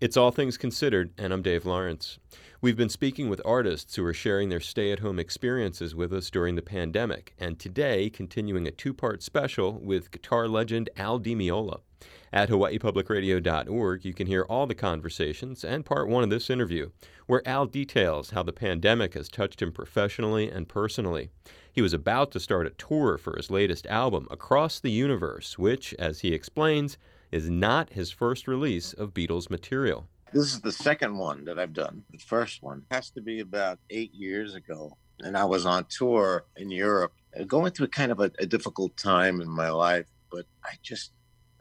It's All Things Considered, and I'm Dave Lawrence. We've been speaking with artists who are sharing their stay at home experiences with us during the pandemic, and today continuing a two part special with guitar legend Al Di Meola. At hawaiipublicradio.org, you can hear all the conversations and part one of this interview, where Al details how the pandemic has touched him professionally and personally. He was about to start a tour for his latest album, Across the Universe, which, as he explains, is not his first release of Beatles material. This is the second one that I've done. The first one has to be about eight years ago. And I was on tour in Europe, uh, going through kind of a, a difficult time in my life, but I just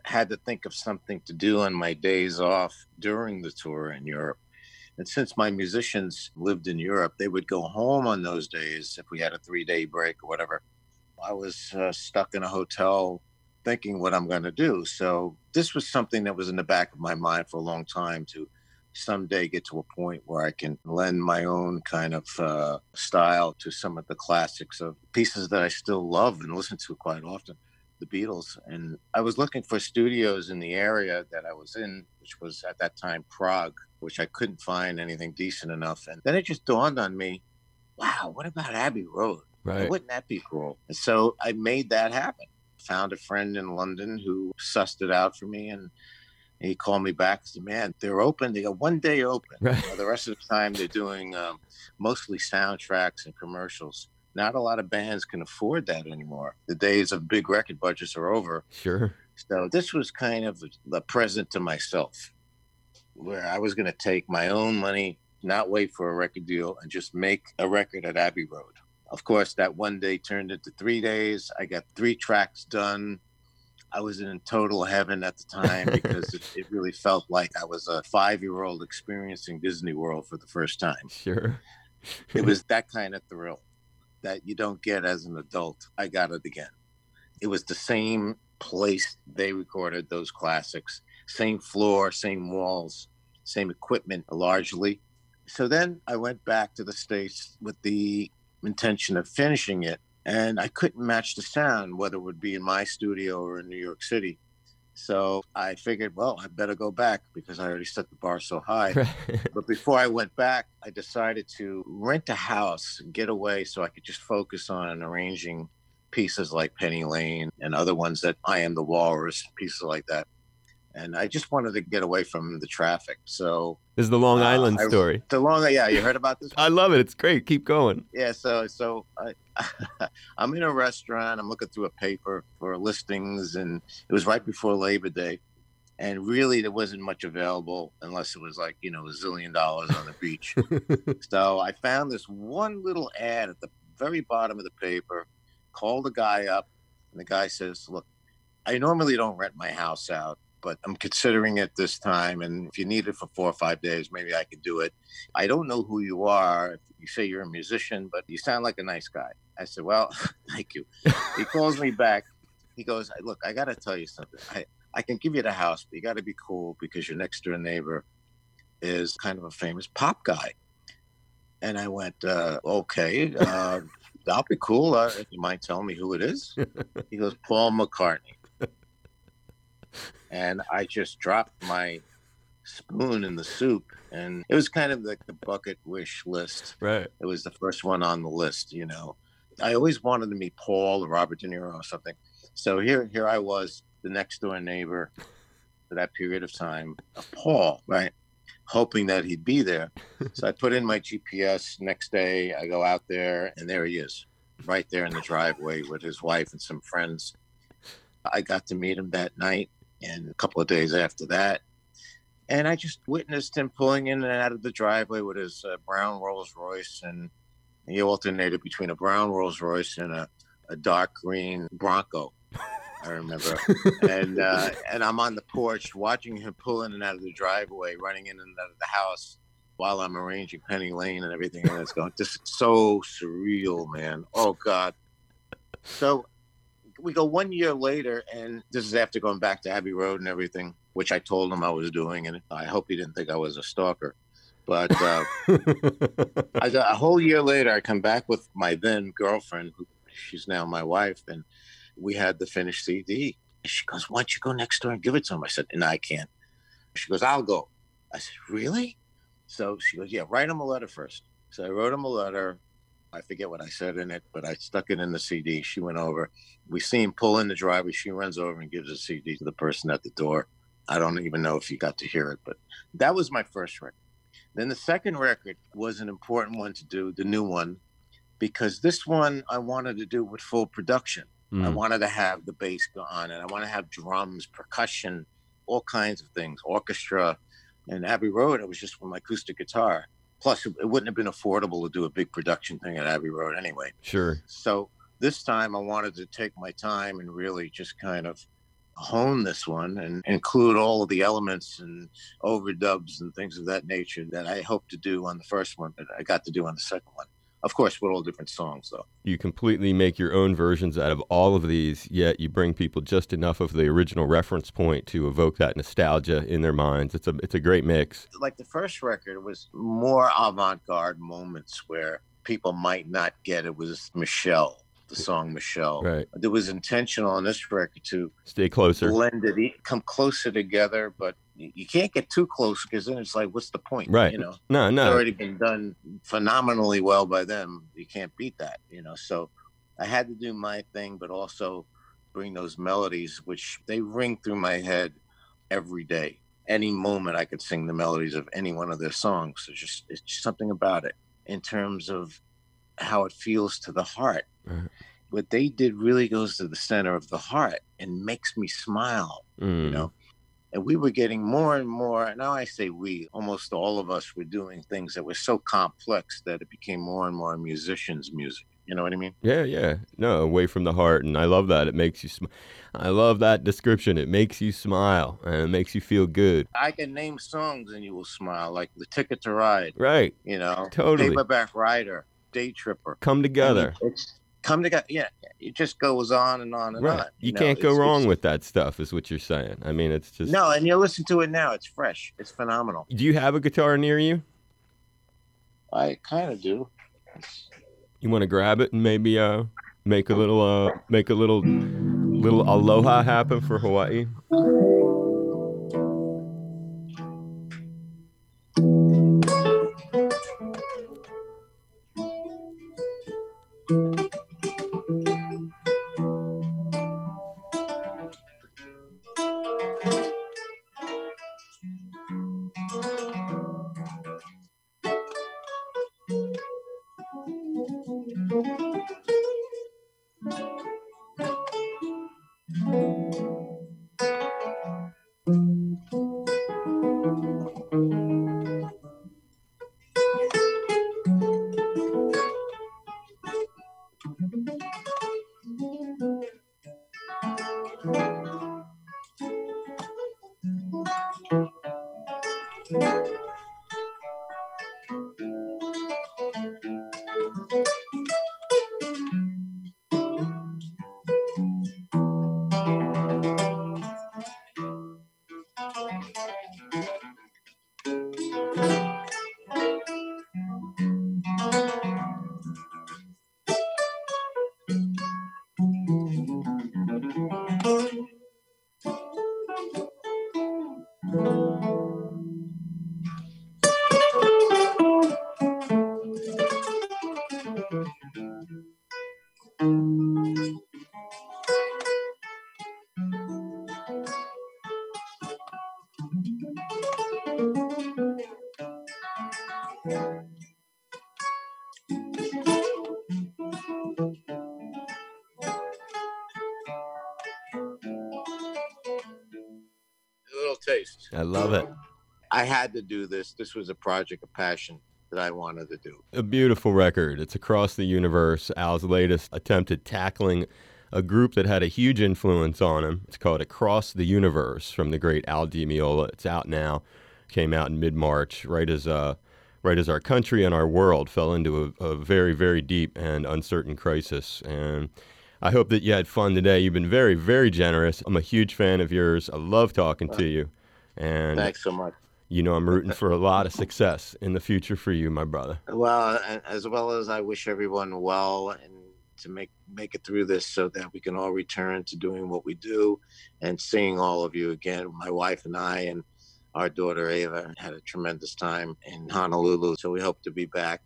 had to think of something to do on my days off during the tour in Europe. And since my musicians lived in Europe, they would go home on those days if we had a three day break or whatever. I was uh, stuck in a hotel thinking what I'm going to do. So this was something that was in the back of my mind for a long time to someday get to a point where I can lend my own kind of uh, style to some of the classics of pieces that I still love and listen to quite often, the Beatles. And I was looking for studios in the area that I was in, which was at that time Prague, which I couldn't find anything decent enough. And then it just dawned on me, wow, what about Abbey Road? Right. Wouldn't that be cool? And so I made that happen found a friend in London who sussed it out for me and he called me back and said, Man, they're open. They got one day open. Right. the rest of the time, they're doing um, mostly soundtracks and commercials. Not a lot of bands can afford that anymore. The days of big record budgets are over. Sure. So this was kind of a present to myself where I was going to take my own money, not wait for a record deal, and just make a record at Abbey Road. Of course, that one day turned into three days. I got three tracks done. I was in total heaven at the time because it, it, really felt like I was a five year old experiencing Disney World for the first time. Sure. it was that kind of thrill that you don't get as an adult. I got it again. It was the same place they recorded those classics, same floor, same walls, same equipment largely. So then I went back to the States with the intention of finishing it. And I couldn't match the sound, whether it would be in my studio or in New York City. So I figured, well, I better go back because I already set the bar so high. but before I went back, I decided to rent a house, get away so I could just focus on arranging pieces like Penny Lane and other ones that I Am the Walrus, pieces like that and I just wanted to get away from the traffic. So this is the Long uh, Island story. The Long, yeah, you heard about this? I love it. It's great. Keep going. Yeah. So, so I, I'm in a restaurant. I'm looking through a paper for listings, and it was right before Labor Day, and really there wasn't much available unless it was like you know a zillion dollars on the beach. so I found this one little ad at the very bottom of the paper. Called the guy up, and the guy says, "Look." I normally don't rent my house out but I'm considering it this time. And if you need it for four or five days, maybe I can do it. I don't know who you are. You say you're a musician, but you sound like a nice guy. I said, Well, thank you. He calls me back. He goes, Look, I got to tell you something. I, I can give you the house, but you got to be cool because your next door neighbor is kind of a famous pop guy. And I went, uh, Okay. Uh, that'll be cool. Uh, you mind telling me who it is? He goes, Paul McCartney and I just dropped my spoon in the soup and it was kind of like the bucket wish list. Right. It was the first one on the list you know. I always wanted to meet paul or robert de niro or something. So here here i was the next door neighbor for that period of time of paul right hoping that he'd be there. So i put in my gps next day i go out there and there he is right there in the driveway with his wife and some friends. I got to meet him that night and a couple of days after that. And I just witnessed him pulling in and out of the driveway with his uh, brown Rolls Royce, and he alternated between a brown Rolls Royce and a, a dark green Bronco. I remember, and uh, and I'm on the porch watching him pull in and out of the driveway, running in and out of the house while I'm arranging Penny Lane and everything. And it's going, this is so surreal, man. Oh God. So we go one year later, and this is after going back to Abbey Road and everything, which I told him I was doing, and I hope he didn't think I was a stalker. But uh, I, a whole year later, I come back with my then girlfriend, who she's now my wife, and we had the finished CD. And she goes, "Why don't you go next door and give it to him?" I said, "No, I can't." She goes, "I'll go." I said, really? So she goes, yeah, write him a letter first. So I wrote him a letter. I forget what I said in it, but I stuck it in the CD. She went over. We see him pull in the driveway. She runs over and gives the CD to the person at the door. I don't even know if you got to hear it, but that was my first record. Then the second record was an important one to do, the new one, because this one I wanted to do with full production. Mm. I wanted to have the bass go on and I want to have drums, percussion, all kinds of things, orchestra. And Abbey Road, it was just with my acoustic guitar. Plus, it wouldn't have been affordable to do a big production thing at Abbey Road anyway. Sure. So this time I wanted to take my time and really just kind of hone this one and include all of the elements and overdubs and things of that nature that I hope to do on the first one, that I got to do on the second one. Of course, with all different songs, though. You completely make your own versions out of all of these, yet you bring people just enough of the original reference point to evoke that nostalgia in their minds. It's a it's a great mix. Like the first record was more avant-garde moments where people might not get it was Michelle the song Michelle. Right. It was intentional on this record to stay closer, blend it, come closer together, but you can't get too close because then it's like, what's the point? Right. You know, no, no. It's already been done phenomenally well by them. You can't beat that, you know. So I had to do my thing, but also bring those melodies, which they ring through my head every day. Any moment I could sing the melodies of any one of their songs. It's just, it's just something about it in terms of how it feels to the heart. What they did really goes to the center of the heart and makes me smile, mm. you know. And we were getting more and more. Now I say we, almost all of us were doing things that were so complex that it became more and more musicians' music. You know what I mean? Yeah, yeah. No, away from the heart, and I love that. It makes you. Sm- I love that description. It makes you smile and it makes you feel good. I can name songs and you will smile, like "The Ticket to Ride." Right. You know, totally. Paperback Writer day tripper. Come together. it's come together. Yeah, it just goes on and on and right. on. You, you know, can't go wrong with that stuff, is what you're saying. I mean, it's just no. And you listen to it now; it's fresh. It's phenomenal. Do you have a guitar near you? I kind of do. You want to grab it and maybe uh make a little uh make a little little aloha happen for Hawaii. Taste. I love it. I had to do this. This was a project of passion that I wanted to do. A beautiful record. It's across the universe. Al's latest attempt at tackling a group that had a huge influence on him. It's called Across the Universe from the great Al Di Meola. It's out now. Came out in mid March, right as uh, right as our country and our world fell into a, a very, very deep and uncertain crisis. And I hope that you had fun today. You've been very, very generous. I'm a huge fan of yours. I love talking to you. And thanks so much. You know, I'm rooting for a lot of success in the future for you, my brother. Well, as well as I wish everyone well and to make make it through this so that we can all return to doing what we do and seeing all of you again, my wife and I and Our daughter Ava had a tremendous time in Honolulu, so we hope to be back.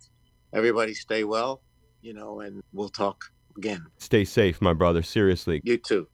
Everybody stay well, you know, and we'll talk again. Stay safe, my brother. Seriously. You too.